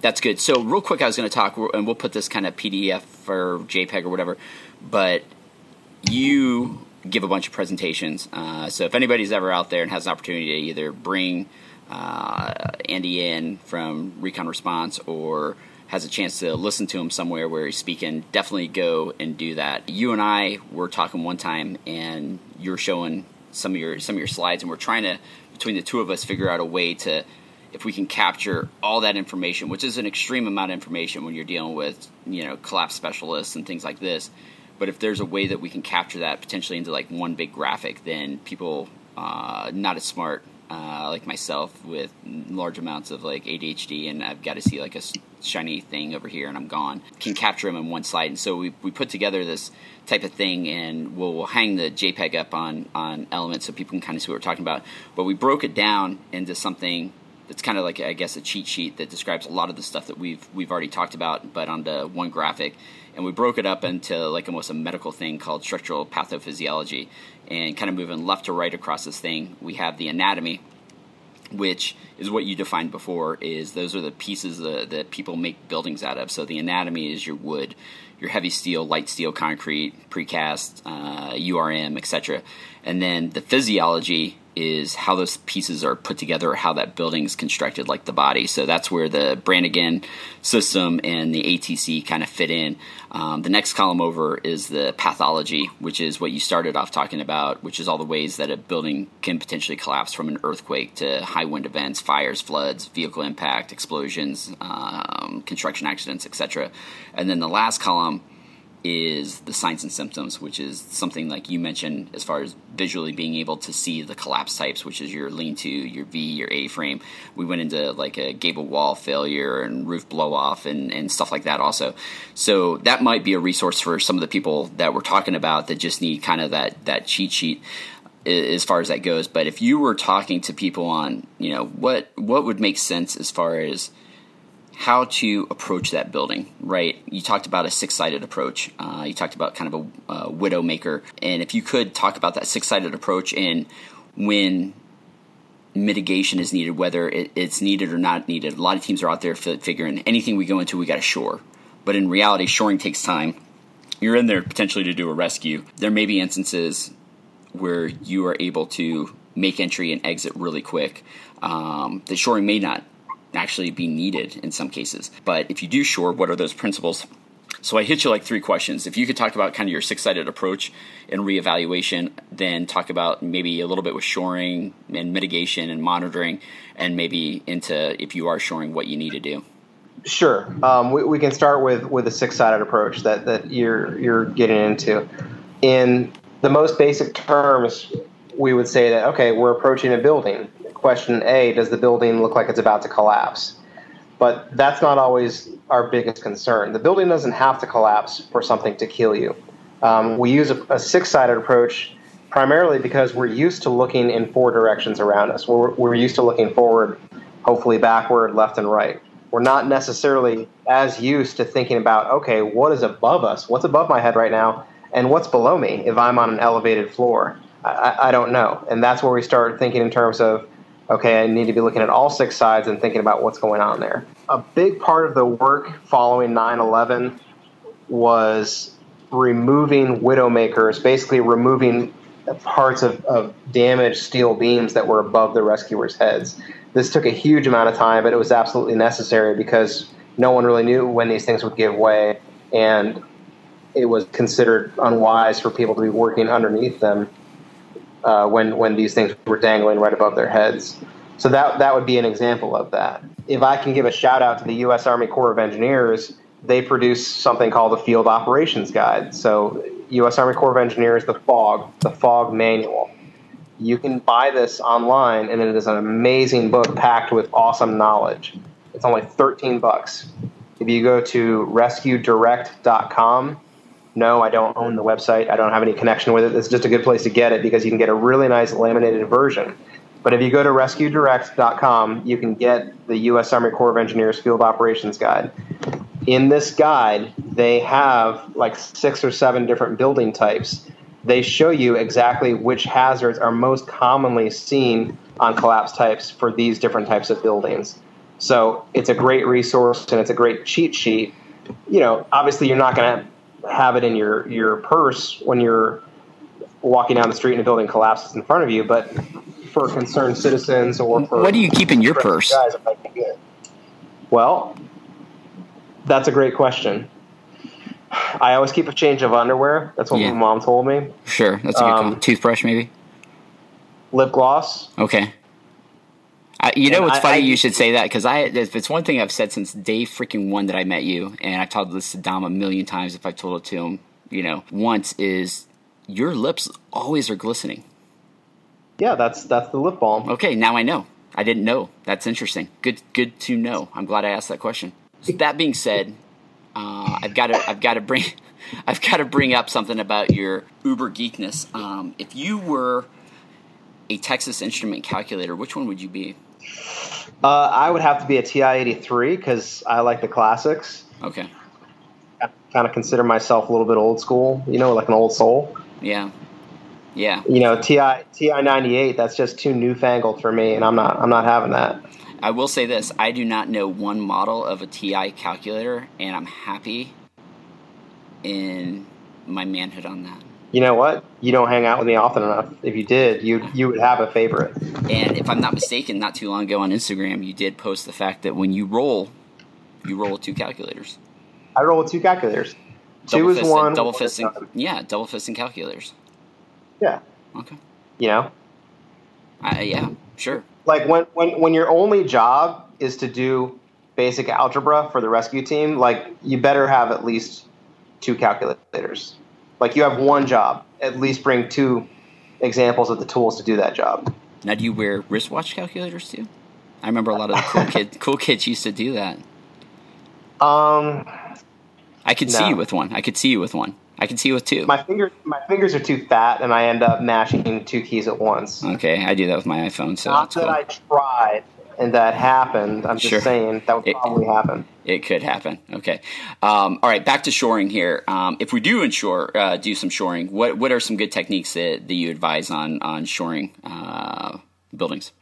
that's good. So real quick, I was going to talk, and we'll put this kind of PDF or JPEG or whatever. But you give a bunch of presentations. Uh, so if anybody's ever out there and has an opportunity to either bring uh, Andy in from Recon Response or has a chance to listen to him somewhere where he's speaking, definitely go and do that. You and I were talking one time, and you're showing some of your some of your slides, and we're trying to between the two of us figure out a way to if we can capture all that information, which is an extreme amount of information when you're dealing with you know collapse specialists and things like this. But if there's a way that we can capture that potentially into like one big graphic, then people uh, not as smart uh, like myself with large amounts of like ADHD, and I've got to see like a shiny thing over here, and I'm gone. Can capture them in one slide, and so we we put together this type of thing, and we'll, we'll hang the JPEG up on on Element so people can kind of see what we're talking about. But we broke it down into something that's kind of like I guess a cheat sheet that describes a lot of the stuff that we've we've already talked about, but onto one graphic. And we broke it up into like almost a medical thing called structural pathophysiology and kind of moving left to right across this thing. We have the anatomy which is what you defined before is those are the pieces that, that people make buildings out of. So the anatomy is your wood your heavy steel light steel concrete precast uh, urm etc and then the physiology is how those pieces are put together or how that building is constructed like the body. So that's where the brannigan system and the atc kind of fit in. Um, the next column over is the pathology which is what you started off talking about which is all the ways that a building can potentially collapse from an earthquake to high wind events fires floods vehicle impact explosions um, construction accidents etc and then the last column is the signs and symptoms, which is something like you mentioned as far as visually being able to see the collapse types, which is your lean to, your V, your A frame. We went into like a gable wall failure and roof blow off and, and stuff like that also. So that might be a resource for some of the people that we're talking about that just need kind of that, that cheat sheet as far as that goes. But if you were talking to people on, you know, what, what would make sense as far as how to approach that building, right? You talked about a six sided approach. Uh, you talked about kind of a, a widow maker. And if you could talk about that six sided approach and when mitigation is needed, whether it, it's needed or not needed. A lot of teams are out there figuring anything we go into, we got to shore. But in reality, shoring takes time. You're in there potentially to do a rescue. There may be instances where you are able to make entry and exit really quick. Um, the shoring may not actually be needed in some cases. But if you do shore, what are those principles? So I hit you like three questions. If you could talk about kind of your six-sided approach and reevaluation, then talk about maybe a little bit with shoring and mitigation and monitoring, and maybe into if you are shoring, what you need to do. Sure, um, we, we can start with with a six-sided approach that that you're you're getting into. In the most basic terms, we would say that okay, we're approaching a building question A, does the building look like it's about to collapse? But that's not always our biggest concern. The building doesn't have to collapse for something to kill you. Um, we use a, a six sided approach primarily because we're used to looking in four directions around us. We're, we're used to looking forward, hopefully backward, left, and right. We're not necessarily as used to thinking about, okay, what is above us? What's above my head right now? And what's below me if I'm on an elevated floor? I, I don't know. And that's where we start thinking in terms of okay, I need to be looking at all six sides and thinking about what's going on there. A big part of the work following 9 11 was removing widowmakers, basically removing parts of, of damaged steel beams that were above the rescuers' heads. This took a huge amount of time, but it was absolutely necessary because no one really knew when these things would give way, and it was considered unwise for people to be working underneath them uh, when when these things were dangling right above their heads. So that that would be an example of that. If I can give a shout out to the U.S. Army Corps of Engineers, they produce something called the Field Operations Guide. So U.S. Army Corps of Engineers, the FOG, the FOG manual. You can buy this online, and it is an amazing book packed with awesome knowledge. It's only 13 bucks. If you go to rescuedirect.com no, I don't own the website. I don't have any connection with it. It's just a good place to get it because you can get a really nice laminated version. But if you go to rescuedirect.com, you can get the U.S. Army Corps of Engineers Field Operations Guide. In this guide, they have like six or seven different building types. They show you exactly which hazards are most commonly seen on collapse types for these different types of buildings. So it's a great resource and it's a great cheat sheet. You know, obviously you're not going to have it in your your purse when you're walking down the street and a building collapses in front of you, but for concerned citizens or for what do you keep in your purse? Guys, well, that's a great question. I always keep a change of underwear. That's what Yeah. my mom told me. Sure, that's a good Um. Toothbrush, maybe. Lip gloss. Okay. I, you know And what's I- funny? I- you should say that because I. If it's one thing I've said since day freaking one that I met you, and I've told this to Dom a million times. If I've told it to him, you know, once is your lips always are glistening. Yeah, that's that's the lip balm. Okay, now I know. I didn't know. That's interesting. Good, good to know. I'm glad I asked that question. So that being said, uh, I've got to, I've got to bring, I've got to bring up something about your Uber geekness. Um, if you were a Texas Instrument calculator, which one would you be? Uh, I would have to be a TI-83 because I like the classics. Okay. I kind of consider myself a little bit old school, you know, like an old soul. Yeah. Yeah. You know, TI TI-98. That's just too newfangled for me, and I'm not I'm not having that. I will say this: I do not know one model of a TI calculator, and I'm happy in my manhood on that. You know what? You don't hang out with me often enough. If you did, you you would have a favorite. And if I'm not mistaken, not too long ago on Instagram, you did post the fact that when you roll, you roll with two calculators. I roll with two calculators. Two Double is one. double fisting. none. Yeah, double fisting calculators. Yeah. Okay. You know, I, yeah, sure. like when when when your only job is to do basic algebra for the rescue team, like you better have at least two calculators. Like you have one job, at least bring two examples of the tools to do that job. Now, do you wear wristwatch calculators too? I remember a lot of the cool kid, cool kids used to do that. Um, I could see you with one. I could see you with one. I could see you with two. my fingers my fingers are too fat, and I end up mashing two keys at once. okay, I do that with my iPhone, so Not that cool. I tried and that happened. I'm just Sure. saying that would It- probably happen. It could happen. Okay. Um, all right. Back to shoring here. Um, if we do inshore, uh, do some shoring, what what are some good techniques that, that you advise on on shoring uh, buildings?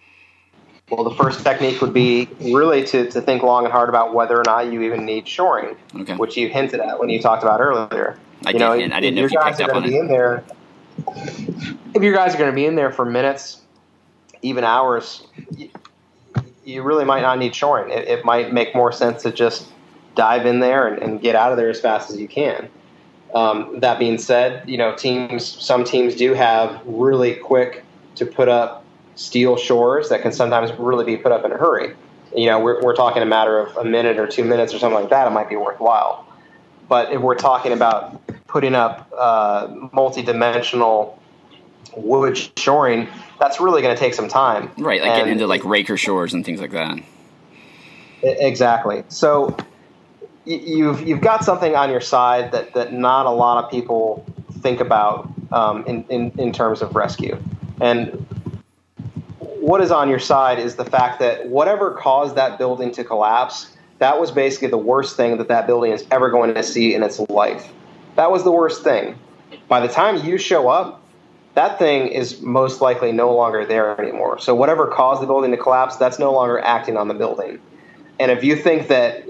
Well, the first technique would be really to, to think long and hard about whether or not you even need shoring, Okay. which you hinted at when you talked about earlier. I you know, did. I didn't know if you picked up on be it. in there. If your guys are going to be in there for minutes, even hours, you, really might not need shoring. It, it might make more sense to just dive in there and, and get out of there as fast as you can. Um, that being said, you know teams. Some teams do have really quick to put up steel shores that can sometimes really be put up in a hurry. You know, we're, we're talking a matter of a minute or two minutes or something like that. It might be worthwhile. But if we're talking about putting up uh, multi-dimensional wood shoring, that's really going to take some time. Right, like getting into like raker shores and things like that. Exactly. So you've you've got something on your side that, that not a lot of people think about um, in, in in terms of rescue. And what is on your side is the fact that whatever caused that building to collapse, that was basically the worst thing that that building is ever going to see in its life. That was the worst thing. By the time you show up, that thing is most likely no longer there anymore. So whatever caused the building to collapse, that's no longer acting on the building. And if you think that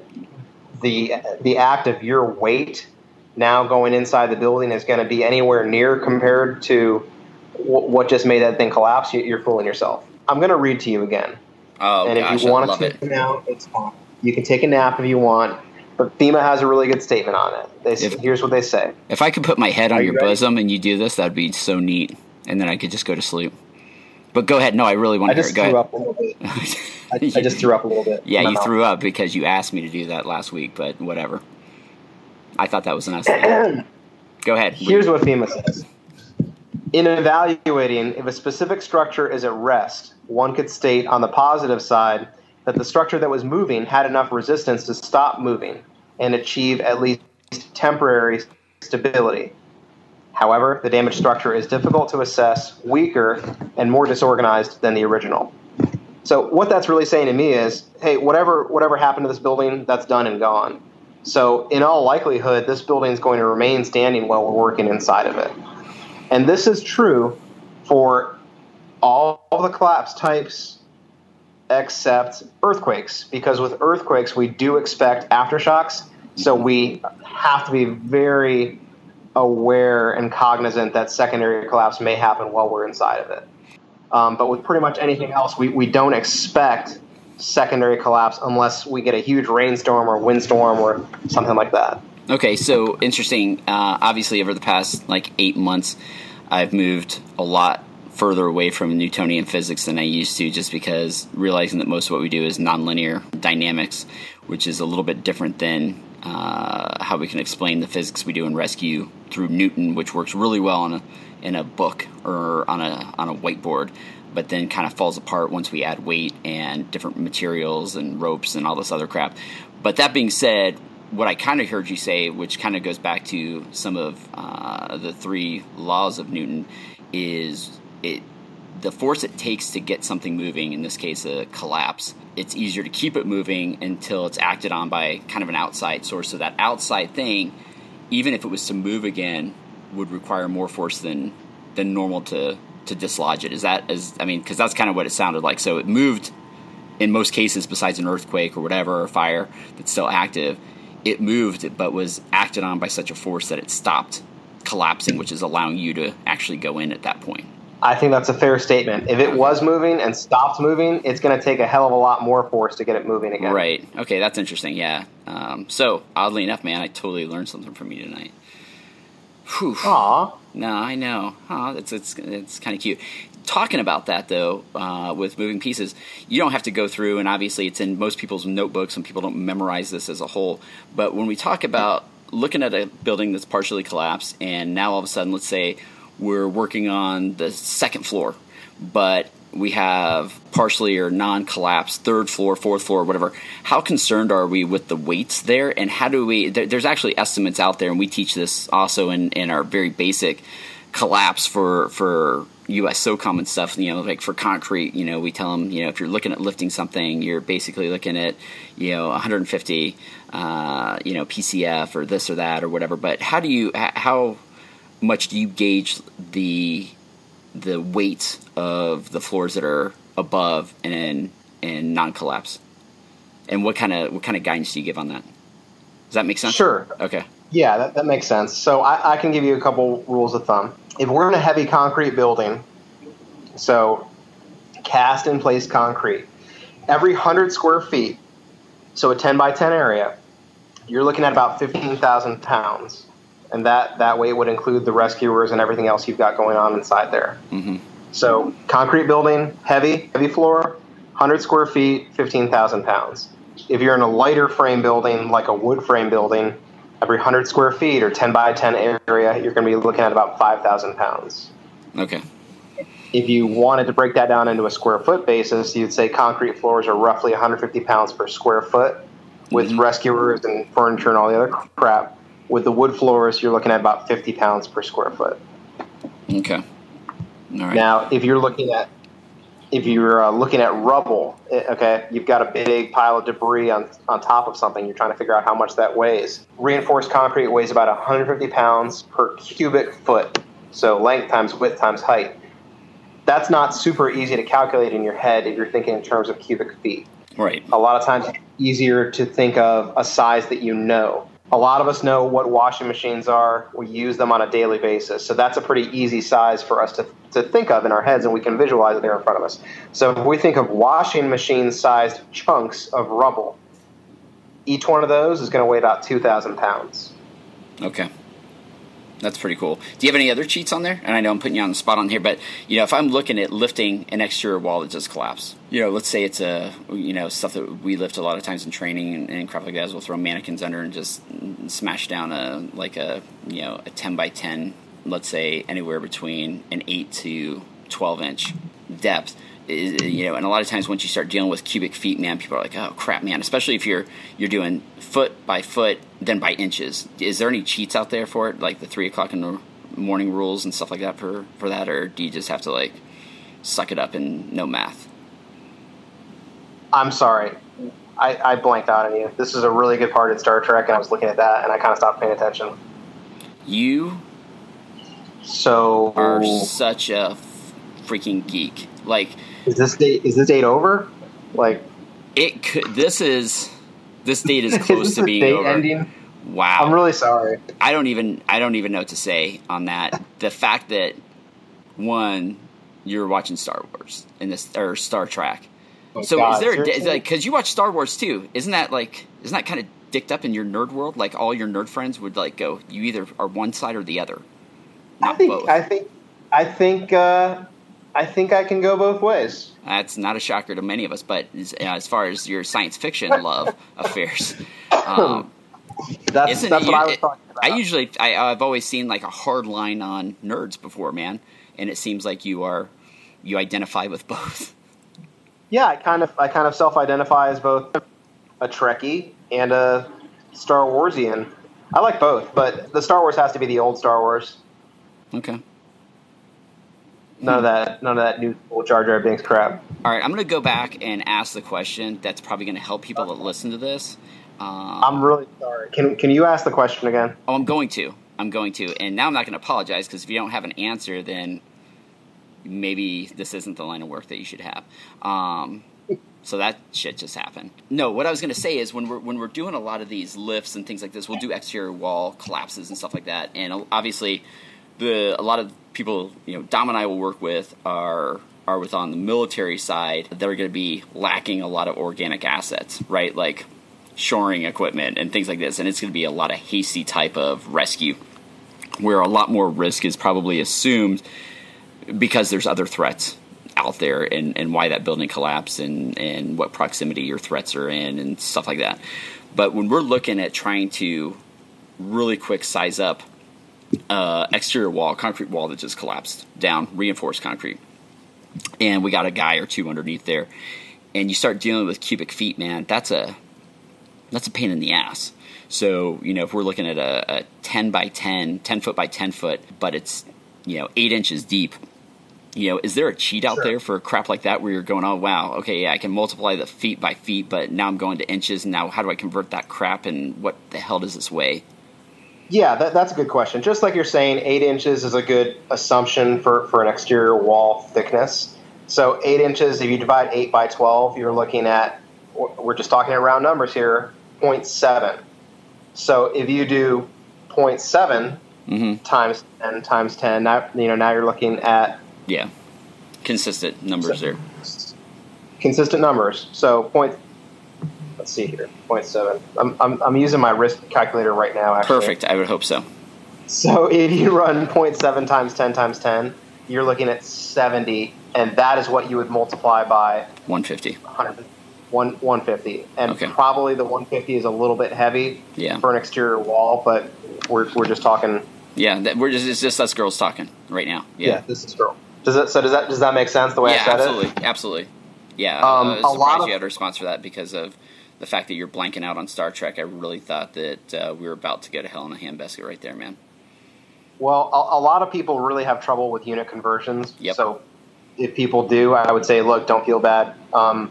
the the act of your weight now going inside the building is going to be anywhere near compared to w- what just made that thing collapse, you- you're fooling yourself. I'm going to read to you again. Oh and gosh, if you want to it. take a nap, it's fine. You can take a nap if you want. But FEMA has a really good statement on it. They, If- here's what they say. If I could put my head on Are you your ready? bosom and you do this, that'd be so neat. And then I could just go to sleep. But go ahead. No, I really want I to just hear it. threw Go up a little bit. ahead. I, I just threw up a little bit. Yeah, you mouth. threw up because you asked me to do that last week, but whatever. I thought that was a nice thing. Go ahead. Here's what FEMA says. In evaluating if a specific structure is at rest, one could state on the positive side that the structure that was moving had enough resistance to stop moving and achieve at least temporary stability. However, the damaged structure is difficult to assess, weaker, and more disorganized than the original. So what that's really saying to me is, hey, whatever whatever happened to this building, that's done and gone. So in all likelihood, this building is going to remain standing while we're working inside of it. And this is true for all the collapse types except earthquakes, because with earthquakes, we do expect aftershocks. So we have to be very aware and cognizant that secondary collapse may happen while we're inside of it. Um, but with pretty much anything else, we, we don't expect secondary collapse unless we get a huge rainstorm or windstorm or something like that. Okay, so interesting. Uh, obviously, over the past like eight months, I've moved a lot further away from Newtonian physics than I used to, just because realizing that most of what we do is nonlinear dynamics, which is a little bit different than uh, how we can explain the physics we do in rescue through Newton, which works really well in a in a book or on a on a whiteboard, but then kind of falls apart once we add weight and different materials and ropes and all this other crap. But that being said, what I kind of heard you say, which kind of goes back to some of uh, the three laws of Newton, is it the force it takes to get something moving, in this case a collapse, it's easier to keep it moving until it's acted on by kind of an outside source. So that outside thing, even if it was to move again, would require more force than than normal to to dislodge it. Is that as I mean, because that's kind of what it sounded like. So it moved in most cases, besides an earthquake or whatever, or fire that's still active, it moved but was acted on by such a force that it stopped collapsing, which is allowing you to actually go in at that point. I think that's a fair statement. If it was moving and stopped moving, it's going to take a hell of a lot more force to get it moving again. Right. Okay, that's interesting. Yeah. Um, so, oddly enough, man, I totally learned something from you tonight. Whew. Aw. No, I know. Oh, it's it's it's kind of cute. Talking about that though, uh, with moving pieces, you don't have to go through, and obviously it's in most people's notebooks, and people don't memorize this as a whole. But when we talk about looking at a building that's partially collapsed, and now all of a sudden, let's say we're working on the second floor, but we have partially or non-collapsed third floor, fourth floor, whatever. How concerned are we with the weights there, and how do we? There, there's actually estimates out there, and we teach this also in, in our very basic collapse for for U.S. SOCOM and stuff. You know, like for concrete, you know, we tell them, you know, if you're looking at lifting something, you're basically looking at, you know, 150, uh, you know, PCF or this or that or whatever. But how do you how much do you gauge the the weight of the floors that are above and and non collapse? And what kind of what kind of guidance do you give on that? Does that make sense? Sure. Okay. Yeah, that, that makes sense. So I, I can give you a couple rules of thumb. If we're in a heavy concrete building, so cast in place concrete, every 100 square feet, so a 10 by 10 area, you're looking at about 15,000 pounds and that that way would include the rescuers and everything else you've got going on inside there. Mm-hmm. So concrete building, heavy, heavy floor, 100 square feet, 15,000 pounds. If you're in a lighter frame building, like a wood frame building, every 100 square feet or 10 by 10 area, you're going to be looking at about 5,000 pounds. Okay. If you wanted to break that down into a square foot basis, you'd say concrete floors are roughly 150 pounds per square foot, with mm-hmm. rescuers and furniture and all the other crap with the wood floors, you're looking at about 50 pounds per square foot. Okay. All right. Now, if you're looking at if you're uh, looking at rubble, eh, okay, you've got a big pile of debris on, on top of something. You're trying to figure out how much that weighs. Reinforced concrete weighs about 150 pounds per cubic foot. So length times width times height. That's not super easy to calculate in your head if you're thinking in terms of cubic feet. Right. A lot of times it's easier to think of a size that you know a lot of us know what washing machines are. We use them on a daily basis. So that's a pretty easy size for us to, to think of in our heads, and we can visualize it there in front of us. So if we think of washing machine sized chunks of rubble, each one of those is going to weigh about 2,000 pounds. Okay. That's pretty cool. Do you have any other cheats on there? And I know I'm putting you on the spot on here, but you know, if I'm looking at lifting an exterior wall that just collapsed, you know, let's say it's a you know stuff that we lift a lot of times in training and, and crap like that. We'll throw mannequins under and just smash down a like a you know a 10 by 10, let's say anywhere between an 8 to 12 inch depth you know, and a lot of times once you start dealing with cubic feet, man, people are like, "Oh crap, man!" Especially if you're you're doing foot by foot, then by inches. Is there any cheats out there for it, like the three o'clock in the morning rules and stuff like that for for that, or do you just have to like suck it up and no math? I'm sorry, I, I blanked out on you. This is a really good part in Star Trek, and I was looking at that, and I kind of stopped paying attention. You so are such a freaking geek. Like is this date is this date over? Like it could. This is this date is close is to being over. ending? Wow. I'm really sorry. I don't even I don't even know what to say on that. The fact that one, you're watching Star Wars in this or Star Trek. Oh, so God, is there seriously? is like because you watch Star Wars too? Isn't that like isn't that kind of dicked up in your nerd world? Like all your nerd friends would like go, you either are one side or the other, not I think. I think I think uh, I think I can go both ways. That's not a shocker to many of us, but as, as far as your science fiction love affairs, um, That's that's what I was talking about. I usually I, I've always seen like a hard line on nerds before, man, and it seems like you are you identify with both. yeah, I kind of I kind of self-identify as both a Trekkie and a Star Warsian. I like both, but the Star Wars has to be the old Star Wars. Okay. None of that none of that new Jar Jar Binks crap. All right, I'm going to go back and ask the question that's probably going to help people that listen to this. Um, I'm really sorry. Can can you ask the question again? oh, I'm going to. I'm going to. And now I'm not going to apologize because if you don't have an answer, then maybe this isn't the line of work that you should have. Um, so that shit just happened. No, what I was going to say is when we're when we're doing a lot of these lifts and things like this, we'll do exterior wall collapses and stuff like that. And obviously, the a lot of people you know Dom and I will work with are are with on the military side that are going to be lacking a lot of organic assets, right? Like shoring equipment and things like this, and it's going to be a lot of hasty type of rescue, where a lot more risk is probably assumed because there's other threats out there and, and why that building collapsed and, and what proximity your threats are in and stuff like that. But when we're looking at trying to really quick size up uh, exterior wall, concrete wall that just collapsed down, reinforced concrete, and we got a guy or two underneath there, and you start dealing with cubic feet, man, that's a that's a pain in the ass. So, you know, if we're looking at a, a 10 by 10, 10 foot by 10 foot, but it's, you know, eight inches deep, you know, is there a cheat out Sure. there for crap like that where you're going, oh, wow, okay, yeah, I can multiply the feet by feet, but now I'm going to inches, and now how do I convert that crap, and what the hell does this weigh? Yeah, that, that's a good question. Just like you're saying, eight inches is a good assumption for, for an exterior wall thickness. So eight inches, if you divide eight by twelve, you're looking at we're just talking in round numbers here, 0.7. So if you do 0.7 Mm-hmm. times 10 times 10, now you know now you're looking at Yeah. Consistent numbers there. consistent numbers. So point. Let's see here, 0.7. I'm, I'm, I'm using my risk calculator right now. Actually. Perfect. I would hope so. So if you run 0.7 times 10 times 10, you're looking at 70, and that is what you would multiply by 150. 100, one, 150. And Okay. probably the 150 is a little bit heavy Yeah. for an exterior wall, but we're, we're just talking. Yeah, that, we're just, it's just us girls talking right now. Yeah. this is girl. Does that so does that does that make sense the way yeah, I said absolutely, it? absolutely. absolutely. Yeah, Um, uh, I a lot of- you had a response for that because of the fact that you're blanking out on Star Trek. I really thought that uh, we were about to get a hell in a handbasket right there, man. Well, a, a lot of people really have trouble with unit conversions. Yep. So if people do, I would say, look, don't feel bad. Um,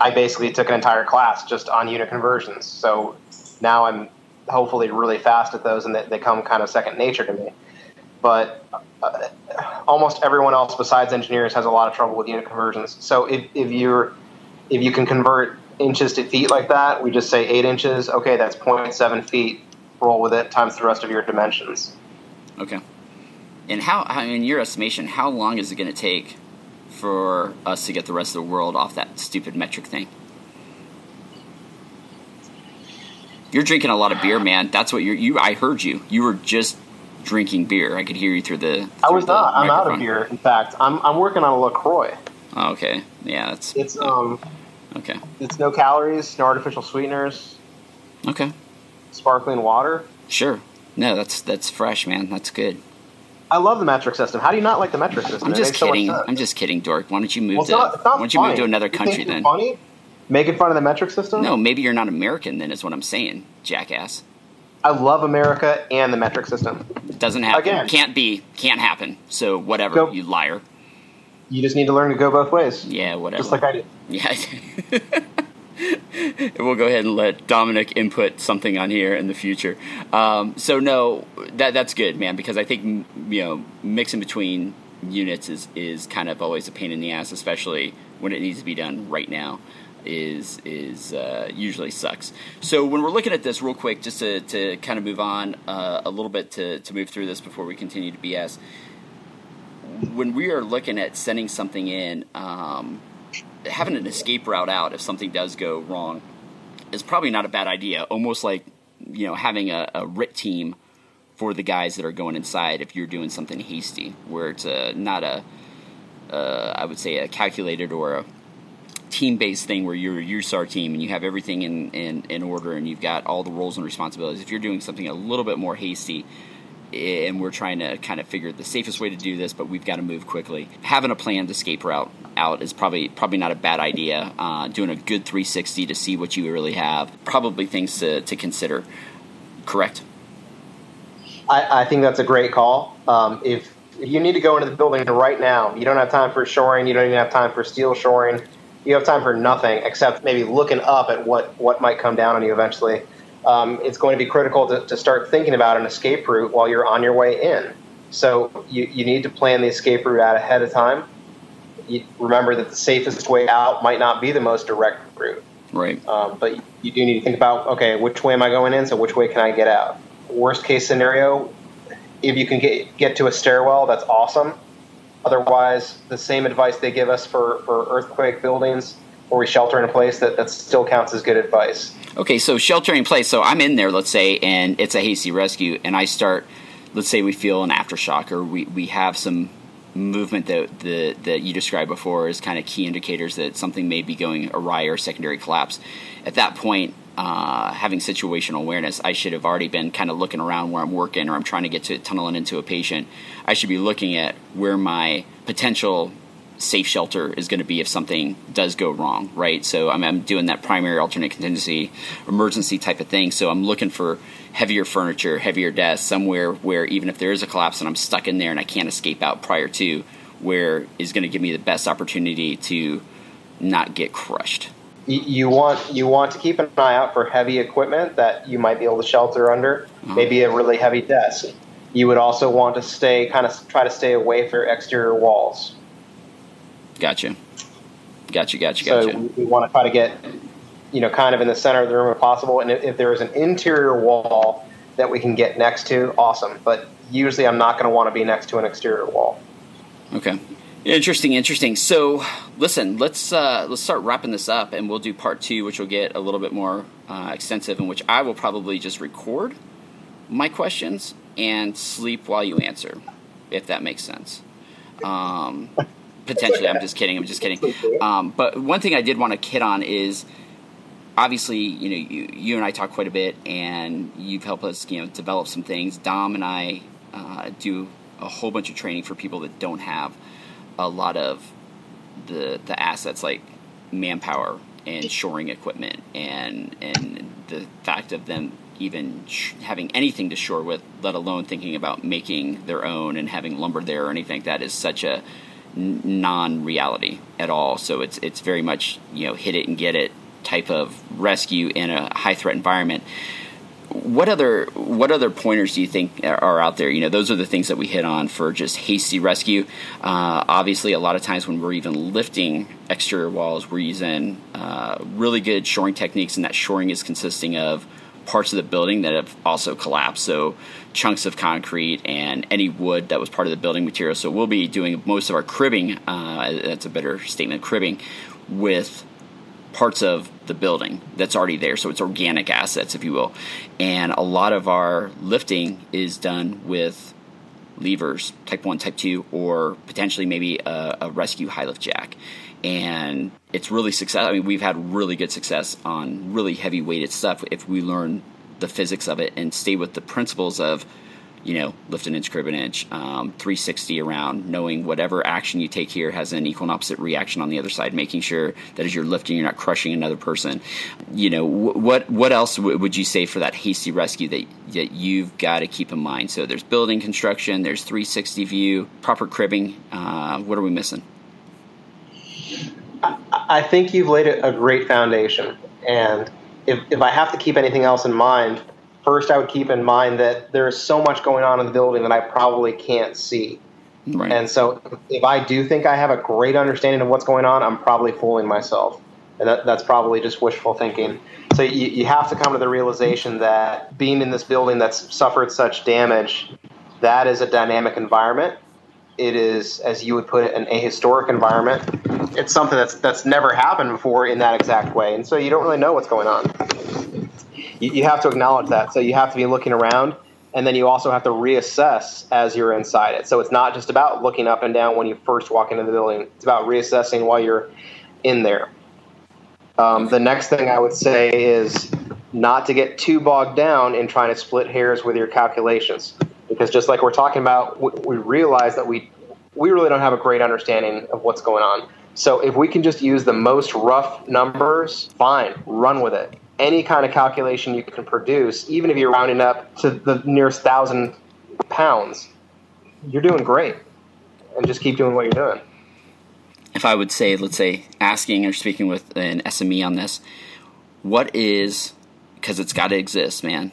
I basically took an entire class just on unit conversions. So now I'm hopefully really fast at those and they, they come kind of second nature to me. But uh, almost everyone else besides engineers has a lot of trouble with unit conversions. So if, if you're if you can convert inches to feet like that, we just say eight inches. Okay, that's 0.7 feet. Roll with it times the rest of your dimensions. Okay. And how, in your estimation, how long is it going to take for us to get the rest of the world off that stupid metric thing? You're drinking a lot of beer, man. That's what you're. You, I heard you. You were just drinking beer. I could hear you through the. I was not. I'm out of beer. In fact, I'm, I'm working on a Lacroix. Oh, okay. Yeah, that's It's um okay. it's no calories, no artificial sweeteners, Okay. sparkling water. Sure. No, that's that's fresh, man. That's good. I love the metric system. How do you not like the metric system? I'm just makes so kidding. I'm just kidding, dork. Why don't you move Well, to not, Why don't you move to another You country then? Funny? Making fun of the metric system? No, maybe you're not American then. Is what I'm saying, jackass. I love America and the metric system. It doesn't happen. Again. Can't be. Can't happen. So whatever, Go- you liar. You just need to learn to go both ways, Yeah, whatever. just like I do. Yeah. we'll go ahead and let Dominic input something on here in the future. Um, so no, that that's good, man, because I think you know mixing between units is is kind of always a pain in the ass, especially when it needs to be done right now. Is is uh, usually sucks. So when we're looking at this real quick, just to, to kind of move on uh, a little bit to, to move through this before we continue to BS. When we are looking at sending something in, um, having an escape route out if something does go wrong is probably not a bad idea. Almost like you know having a, a RIT team for the guys that are going inside if you're doing something hasty, where it's a, not a uh, I would say a calculated or a team based thing where you're a USAR team and you have everything in, in, in order and you've got all the roles and responsibilities. If you're doing something a little bit more hasty, and we're trying to kind of figure the safest way to do this, but we've got to move quickly. Having a planned escape route out is probably probably not a bad idea. Uh, doing a good 360 to see what you really have, probably things to, to consider. Correct. I, I think that's a great call. Um, if, if you need to go into the building right now, you don't have time for shoring, you don't even have time for steel shoring, you have time for nothing except maybe looking up at what, what might come down on you eventually um, it's going to be critical to, to, start thinking about an escape route while you're on your way in. So you, you need to plan the escape route out ahead of time. You remember that the safest way out might not be the most direct route. Right. Um, but you do need to think about okay, which way am I going in? So which way can I get out? Worst case scenario, if you can get get to a stairwell, that's awesome. Otherwise, the same advice they give us for, for earthquake buildings where we shelter in a place that, that still counts as good advice. Okay, so sheltering in place. So I'm in there, let's say, and it's a hasty rescue, and I start. Let's say we feel an aftershock, or we, we have some movement that the that you described before as kind of key indicators that something may be going awry or secondary collapse. At that point, uh, having situational awareness, I should have already been kind of looking around where I'm working, or I'm trying to get to tunneling into a patient. I should be looking at where my potential safe shelter is going to be if something does go wrong, right? So I'm, I'm, doing that primary alternate contingency emergency type of thing. So I'm looking for heavier furniture, heavier desks, somewhere where even if there is a collapse and I'm stuck in there and I can't escape out prior to, where is going to give me the best opportunity to not get crushed. You want you want to keep an eye out for heavy equipment that you might be able to shelter under, uh-huh. maybe a really heavy desk. You would also want to stay kind of try to stay away from exterior walls Gotcha. Gotcha, gotcha, gotcha. So we want to try to get, you know, kind of in the center of the room if possible. And if, if there is an interior wall that we can get next to, awesome. But usually I'm not going to want to be next to an exterior wall. Okay. Interesting, interesting. So, listen, let's uh, let's start wrapping this up, and we'll do part two, which will get a little bit more uh, extensive, in which I will probably just record my questions and sleep while you answer, if that makes sense. Um, potentially. I'm just kidding. I'm just kidding. Um, but one thing I did want to kid on is obviously, you know, you, you and I talk quite a bit, and you've helped us, you know, develop some things. Dom and I uh, do a whole bunch of training for people that don't have a lot of the the assets like manpower and shoring equipment, and and the fact of them even sh- having anything to shore with, let alone thinking about making their own and having lumber there or anything. That is such a non-reality at all. So it's it's very much you know hit it and get it type of rescue in a high threat environment. What other what other pointers do you think are out there? You know, those are the things that we hit on for just hasty rescue. Uh, obviously, a lot of times when we're even lifting exterior walls, we're using uh, really good shoring techniques, and that shoring is consisting of parts of the building that have also collapsed. So chunks of concrete and any wood that was part of the building material. So we'll be doing most of our cribbing. Uh, that's a better statement. Cribbing with parts of the building that's already there. So it's organic assets, if you will. And a lot of our lifting is done with levers, type 1, type 2, or potentially maybe a, a rescue high lift jack and it's really success. I mean, we've had really good success on really heavy weighted stuff if we learn the physics of it and stay with the principles of, you know, lift an inch, crib an inch, um, 360 around, knowing whatever action you take here has an equal and opposite reaction on the other side, making sure that as you're lifting, you're not crushing another person. You know, what what else w- would you say for that hasty rescue that that you've got to keep in mind? So there's building construction, there's 360 view, proper cribbing. Uh, what are we missing? I think you've laid a great foundation. And if, if I have to keep anything else in mind, first I would keep in mind that there's so much going on in the building that I probably can't see. Right. And so, if I do think I have a great understanding of what's going on, I'm probably fooling myself. And that, that's probably just wishful thinking. So, you, you have to come to the realization that being in this building that's suffered such damage, that is a dynamic environment. It is, as you would put it, an ahistoric environment. It's something that's that's never happened before in that exact way, and so you don't really know what's going on. You, you have to acknowledge that. So you have to be looking around and then you also have to reassess as you're inside it. So it's not just about looking up and down when you first walk into the building. It's about reassessing while you're in there. Um, the next thing I would say is not to get too bogged down in trying to split hairs with your calculations, because just like we're talking about, we, we realize that we we really don't have a great understanding of what's going on. So if we can just use the most rough numbers, fine, run with it any kind of calculation you can produce, even if you're rounding up to the nearest thousand pounds, you're doing great. And just keep doing what you're doing. If I would say, let's say, asking or speaking with an SME on this, what is, because it's got to exist, man,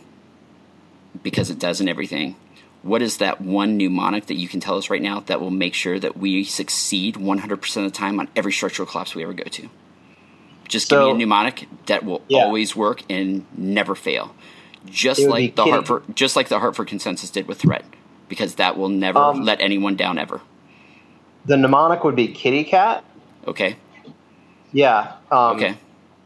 because it does in everything. What is that one mnemonic that you can tell us right now that will make sure that we succeed 100% of the time on every structural collapse we ever go to? Just so, give me a mnemonic that will yeah. always work and never fail. Just like the Hartford, just like the Hartford consensus did with threat, because that will never um, let anyone down ever. The mnemonic would be kitty cat. Okay. Yeah. Um, okay.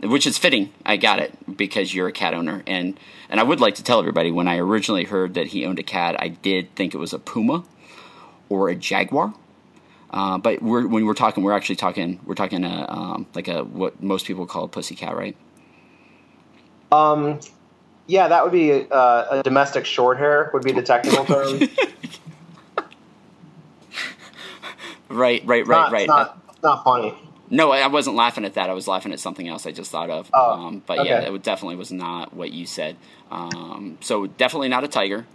Which is fitting. I got it because you're a cat owner, and and I would like to tell everybody when I originally heard that he owned a cat, I did think it was a puma or a jaguar uh, but we're, when we're talking, we're actually talking, we're talking a, um, like a what most people call a pussy cat, right? Um, yeah, that would be a, a domestic short hair would be the technical term. right, right, right, not, right. It's not, it's not funny. No, I wasn't laughing at that. I was laughing at something else I just thought of. Oh, um, but okay. yeah, it definitely was not what you said. Um, so definitely not a tiger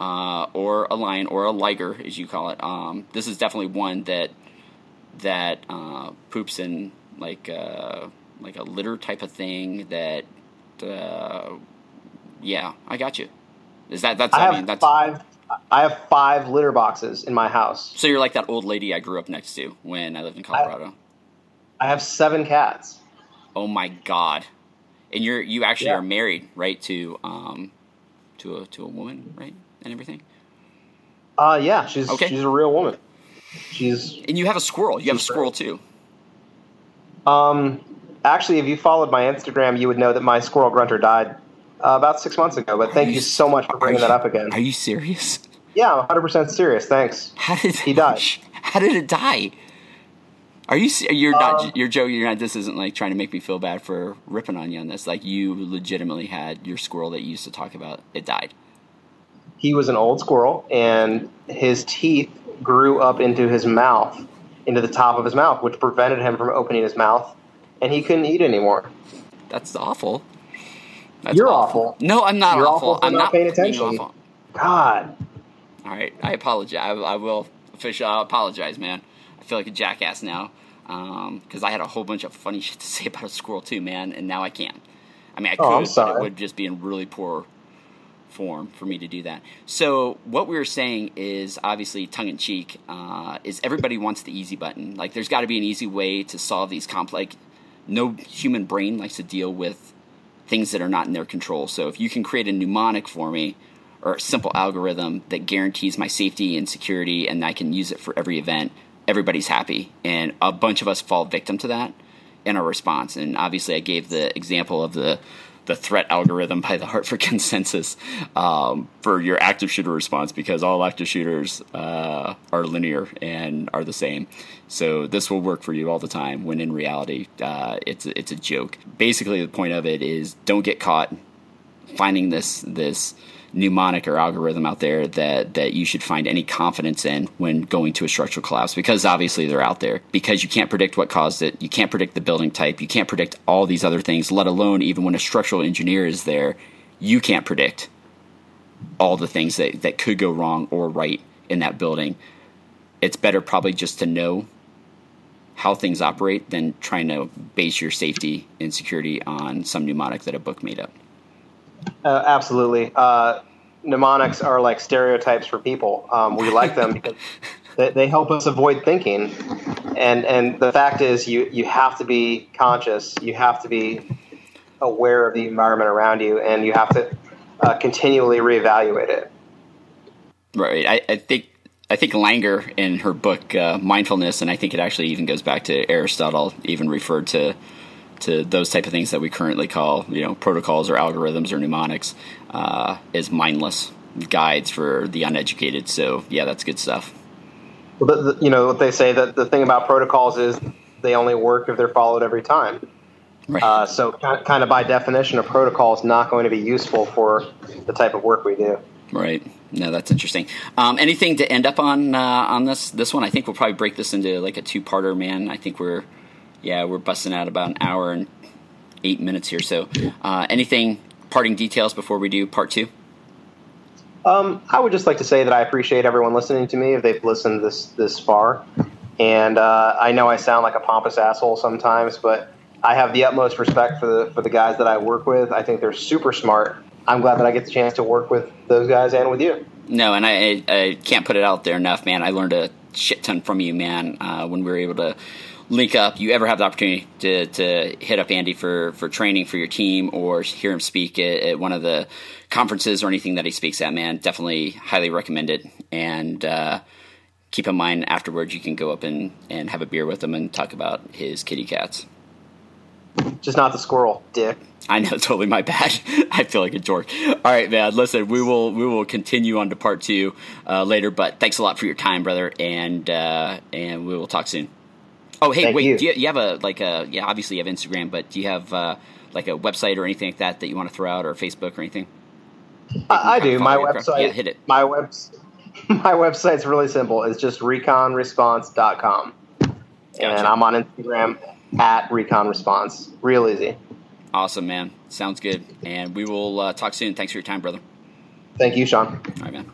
uh, or a lion or a liger, as you call it. Um, this is definitely one that that uh, poops in like uh, like a litter type of thing. That uh, yeah, I got you. Is that that's? I, I have mean, that's five. I have five litter boxes in my house. So you're like that old lady I grew up next to when I lived in Colorado. I, I have seven cats. Oh my god! And you're you actually yeah. are married, right? To um, to a to a woman, right? And everything? Uh, yeah, she's okay. she's a real woman. She's and you have a squirrel. You have a squirrel too. Um, actually, if you followed my Instagram, you would know that my squirrel grunter died uh, about six months ago. But thank you, you, so much for bringing you, that up again. Are you serious? Yeah, I'm 100 percent serious. Thanks. How did he die? How did it die? Are you? You're not. Um, you're joking. You're not. This isn't like trying to make me feel bad for ripping on you on this. Like you legitimately had your squirrel that you used to talk about. It died he was an old squirrel, and his teeth grew up into his mouth, into the top of his mouth, which prevented him from opening his mouth, and he couldn't eat anymore. That's awful. That's You're awful. awful. No, I'm not You're awful. awful I'm not, not paying attention. God. All right, I apologize. I, I will officially apologize, man. I feel like a jackass now because um, I had a whole bunch of funny shit to say about a squirrel too, man, and now I can't. I mean, I oh, could, but it would just be in really poor form for me to do that. So what we were saying is obviously tongue in cheek uh, is everybody wants the easy button. Like there's got to be an easy way to solve these complex. Like, no human brain likes to deal with things that are not in their control. So if you can create a mnemonic for me or a simple algorithm that guarantees my safety and security and I can use it for every event, everybody's happy. And a bunch of us fall victim to that in our response. And obviously I gave the example of the the threat algorithm by the Hartford Consensus um, for your active shooter response because all active shooters uh, are linear and are the same. So this will work for you all the time. When in reality, uh, it's it's a joke. Basically, the point of it is don't get caught finding this this mnemonic or algorithm out there that that you should find any confidence in when going to a structural collapse because obviously they're out there. Because you can't predict what caused it you can't predict the building type you can't predict all these other things let alone even when a structural engineer is there you can't predict all the things that, that could go wrong or right in that building. It's better probably just to know how things operate than trying to base your safety and security on some mnemonic that a book made up uh, absolutely. Uh, mnemonics are like stereotypes for people. Um, we like them because They, they help us avoid thinking, and and the fact is, you you have to be conscious. You have to be aware of the environment around you, and you have to uh, continually reevaluate it. Right. I, I think I think Langer in her book uh, Mindfulness, and I think it actually even goes back to Aristotle, even referred to to those type of things that we currently call you know protocols or algorithms or mnemonics uh, as mindless guides for the uneducated. So yeah, that's good stuff. Well, the, the, you know what they say that the thing about protocols is they only work if they're followed every time. Right. Uh, so kind of by definition, a protocol is not going to be useful for the type of work we do. Right. No, that's interesting. Um, anything to end up on uh, on this this one? I think we'll probably break this into like a two parter. Man, I think we're yeah we're busting out about an hour and eight minutes here. So, uh, anything parting details before we do part two? Um, I would just like to say that I appreciate everyone listening to me if they've listened this this far. And uh, I know I sound like a pompous asshole sometimes, but I have the utmost respect for the for the guys that I work with. I think they're super smart. I'm glad that I get the chance to work with those guys and with you. No, and I, I can't put it out there enough, man. I learned a shit ton from you, man, uh, when we were able to link up. You ever have the opportunity to, to hit up Andy for, for training for your team or hear him speak at, at one of the conferences or anything that he speaks at, man, definitely highly recommend it. And uh, keep in mind afterwards, you can go up and, and have a beer with him and talk about his kitty cats. Just not the squirrel, dick. I know, totally my bad. I feel like a dork. All right, man. Listen, we will we will continue on to part two uh, later. But thanks a lot for your time, brother, and uh, and we will talk soon. Oh, hey, Thank wait. You. Do you, you, have a like a yeah? Obviously, you have Instagram, but do you have uh, like a website or anything like that that you want to throw out, or Facebook or anything? I, I do. My website. Yeah, hit it. My web. My website's really simple. It's just reconresponse.com. Gotcha. And I'm on Instagram at reconresponse. Real easy. Awesome, man. Sounds good. And we will uh, talk soon. Thanks for your time, brother. Thank you, Sean. All right, man.